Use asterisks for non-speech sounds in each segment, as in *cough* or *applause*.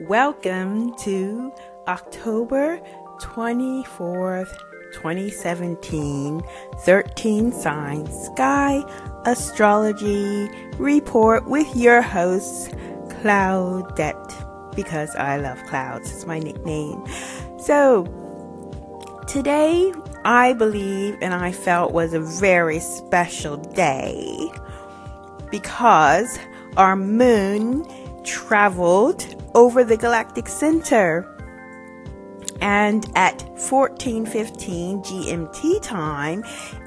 Welcome to October 24th, 2017, 13 Signs Sky Astrology Report with your host, Cloudette, because I love clouds. It's my nickname. So, today I believe and I felt was a very special day because our moon traveled over the galactic center. And at 14:15 GMT time,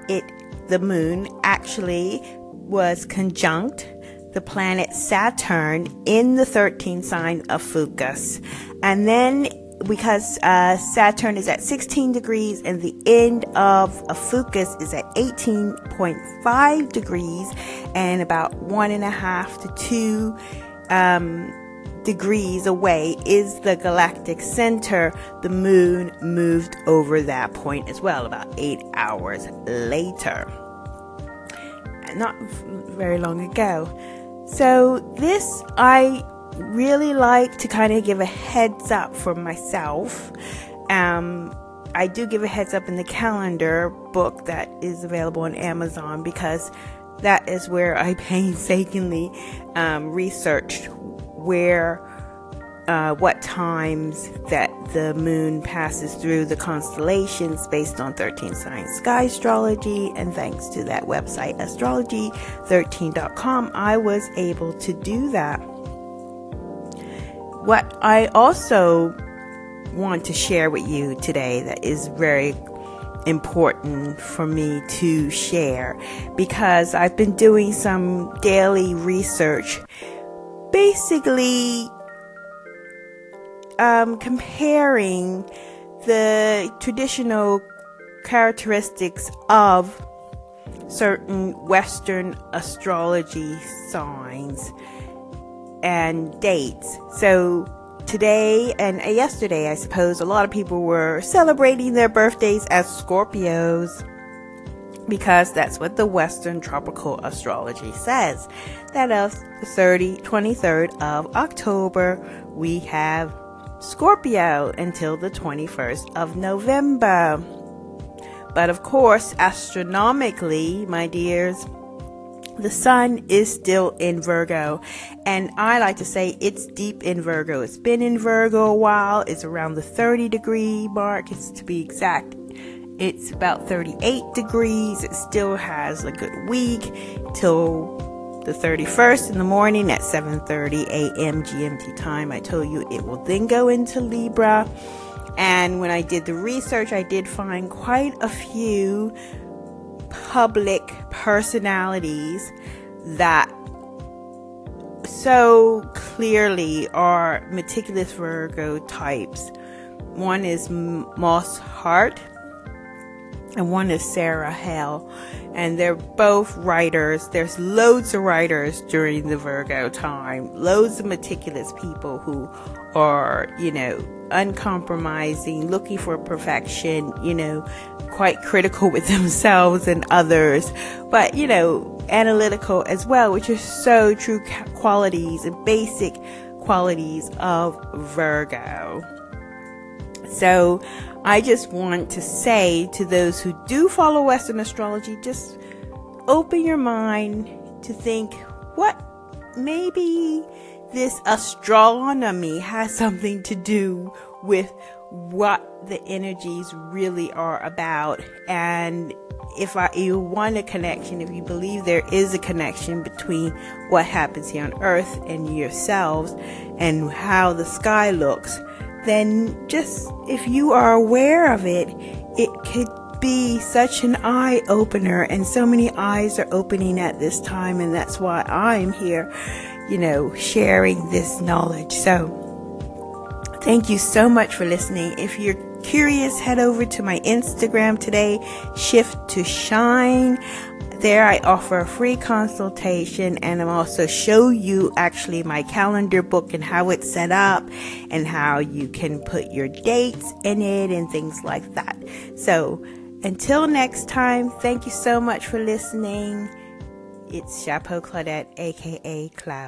it the moon actually was conjunct the planet Saturn in the 13th sign of Ophiuchus. And then because uh, Saturn is at 16 degrees and the end of a Ophiuchus is at 18.5 degrees and about one and a half to two um, degrees away is the galactic center. The moon moved over that point as well, about eight hours later. Not very long ago. So, this I really like to kind of give a heads up for myself. Um, I do give a heads up in the calendar book that is available on Amazon because that is where I *laughs* painstakingly um, researched where, uh, what times that the moon passes through the constellations based on 13 signs sky astrology. And thanks to that website, astrology13.com, I was able to do that. What I also want to share with you today that is very important for me to share because I've been doing some daily research basically um, comparing the traditional characteristics of certain Western astrology signs and dates. So today and yesterday, I suppose, a lot of people were celebrating their birthdays as Scorpios because that's what the Western tropical astrology says. That of the 30, 23rd of October, we have Scorpio until the 21st of November. But of course, astronomically, my dears, the sun is still in Virgo. And I like to say it's deep in Virgo. It's been in Virgo a while. It's around the 30 degree mark. It's to be exact. It's about 38 degrees. It still has a good week till the 31st in the morning at 7:30 a.m. GMT time. I told you it will then go into Libra. And when I did the research, I did find quite a few public personalities that so clearly are meticulous Virgo types. One is Moss Hart, and one is Sarah Hale. And they're both writers. There's loads of writers during the Virgo time, loads of meticulous people who are, you know, uncompromising, looking for perfection, you know, quite critical with *laughs* themselves and others, but, you know, analytical as well, which are so true qualities and basic qualities of Virgo. So, I just want to say to those who do follow Western astrology, just open your mind to think what maybe this astronomy has something to do with what the energies really are about. And if I, you want a connection, if you believe there is a connection between what happens here on earth and yourselves and how the sky looks, then just if you are aware of it, it could be such an eye opener and so many eyes are opening at this time and that's why I'm here, you know, sharing this knowledge. So thank you so much for listening. If you're curious, head over to my Instagram today, shift to shine. There I offer a free consultation and I'm also show you actually my calendar book and how it's set up and how you can put your dates in it and things like that. So until next time, thank you so much for listening. It's Chapeau Claudette, aka Cloud.